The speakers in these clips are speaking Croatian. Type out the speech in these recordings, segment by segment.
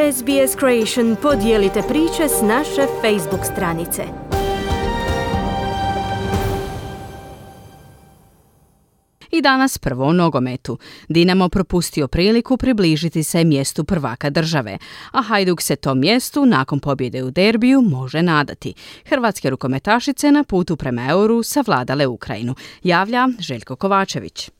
SBS Creation podijelite priče s naše Facebook stranice. I danas prvo o nogometu. Dinamo propustio priliku približiti se mjestu prvaka države, a Hajduk se tom mjestu nakon pobjede u derbiju može nadati. Hrvatske rukometašice na putu prema euru savladale Ukrajinu, javlja Željko Kovačević.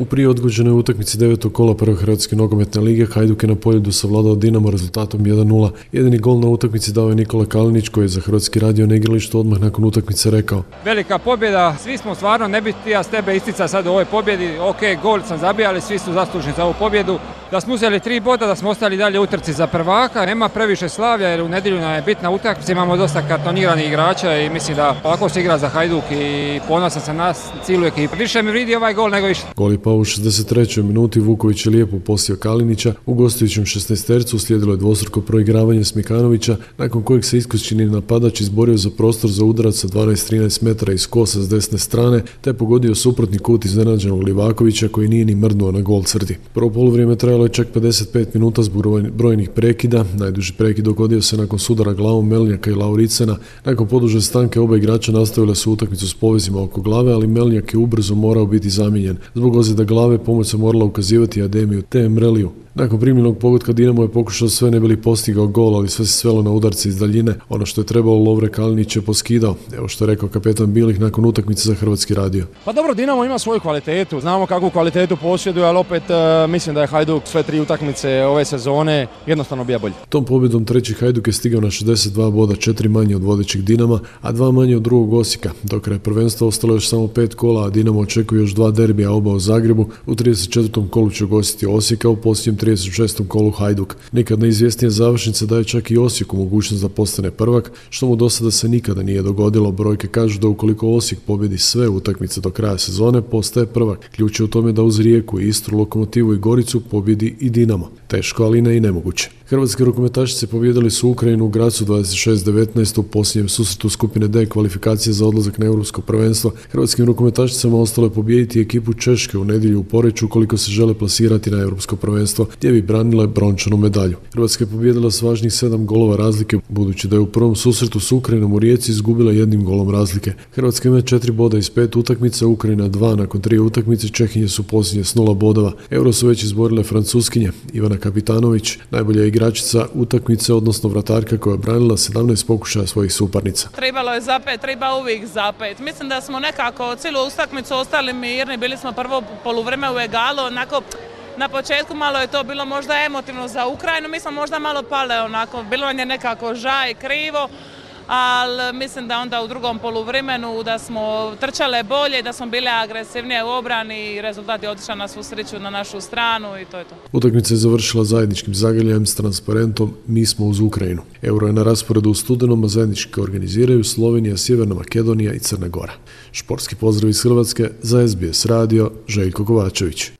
U prije odgođenoj utakmici devetog kola prve Hrvatske nogometne lige Hajduk je na poljedu savladao Dinamo rezultatom 1-0. Jedini gol na utakmici dao je Nikola Kalinić koji je za Hrvatski radio na igralištu odmah nakon utakmice rekao. Velika pobjeda, svi smo stvarno, ne bi ja s tebe istica sad u ovoj pobjedi, ok, gol sam zabijali, svi su zaslužni za ovu pobjedu. Da smo uzeli tri boda, da smo ostali dalje utrci za prvaka, nema previše slavlja jer u nedjelju nam je bitna utakmica, imamo dosta kartoniranih igrača i mislim da ovako se igra za Hajduk i ponosan sam nas, cijelu ekipu. Više mi vidi ovaj gol nego više. Gol je pa u 63. minuti Vuković je lijepo posio Kalinića, u gostujućem 16 tercu slijedilo je dvostruko proigravanje Smikanovića, nakon kojeg se iskućeni napadač izborio za prostor za udarac sa 12-13 metara iz kosa s desne strane, te pogodio suprotni kut iznenađenog Livakovića koji nije ni mrdnuo na gol crti. Prvo poluvrijeme trajalo je čak 55 minuta zbog brojnih prekida, najduži prekid dogodio se nakon sudara glavom Melnjaka i Lauricena, nakon poduže stanke oba igrača nastavile su utakmicu s povezima oko glave, ali Melnjak je ubrzo morao biti zamijenjen. Zbog ozljeda glave pomoć se morala ukazivati Ademiju te Emreliju. Nakon primljenog pogotka Dinamo je pokušao sve ne bili postigao gol, ali sve se svelo na udarce iz daljine. Ono što je trebalo Lovre Kalinić je poskidao. Evo što je rekao kapetan Bilih nakon utakmice za Hrvatski radio. Pa dobro, Dinamo ima svoju kvalitetu. Znamo kakvu kvalitetu posjeduje, ali opet e, mislim da je Hajduk sve tri utakmice ove sezone jednostavno bija bolji. Tom pobjedom treći Hajduk je stigao na 62 boda, četiri manje od vodećeg Dinama, a dva manje od drugog Osijeka. Dok je prvenstvo ostalo još samo pet kola, a Dinamo očekuje još dva derbija oba u Zagrebu. U 34. kolu će gostiti Osijeka, u posljednjem 36. kolu Hajduk. Nikad neizvjesnija završnica daje čak i Osijeku mogućnost da postane prvak, što mu do sada se nikada nije dogodilo. Brojke kažu da ukoliko Osijek pobjedi sve utakmice do kraja sezone, postaje prvak. Ključ je u tome da uz Rijeku, Istru, Lokomotivu i Goricu pobjedi i Dinamo. Teško, ali ne i nemoguće. Hrvatski rukometašice pobjedili su Ukrajinu u Gracu 26-19 u posljednjem susretu skupine D kvalifikacije za odlazak na europsko prvenstvo. Hrvatskim rukometašicama ostalo je pobijediti ekipu Češke u nedjelju u Poreću ukoliko se žele plasirati na europsko prvenstvo gdje bi branile brončanu medalju. Hrvatska je pobijedila s važnih sedam golova razlike budući da je u prvom susretu s Ukrajinom u Rijeci izgubila jednim golom razlike. Hrvatska ima četiri boda iz pet utakmica, Ukrajina dva nakon tri utakmice, Čehinje su posljednje s nula bodova. Euro su već izborile Francuskinje, Ivana Kapitanović, najbolja igračica utakmice, odnosno vratarka koja je branila 17 pokušaja svojih suparnica. Trebalo je zapet, treba uvijek zapet. Mislim da smo nekako cijelu utakmicu ostali mirni, bili smo prvo poluvreme u egalu, onako na početku malo je to bilo možda emotivno za Ukrajinu, mi smo možda malo pale onako, bilo nam je nekako žaj, krivo, ali mislim da onda u drugom poluvremenu da smo trčale bolje, da smo bile agresivnije u obrani i rezultat je otišao na svu sreću na našu stranu i to je to. Utakmica je završila zajedničkim zagrljajem s transparentom Mi smo uz Ukrajinu. Euro je na rasporedu u studenom, a zajednički organiziraju Slovenija, Sjeverna Makedonija i Crna Gora. Športski pozdrav iz Hrvatske za SBS radio Željko Kovačević.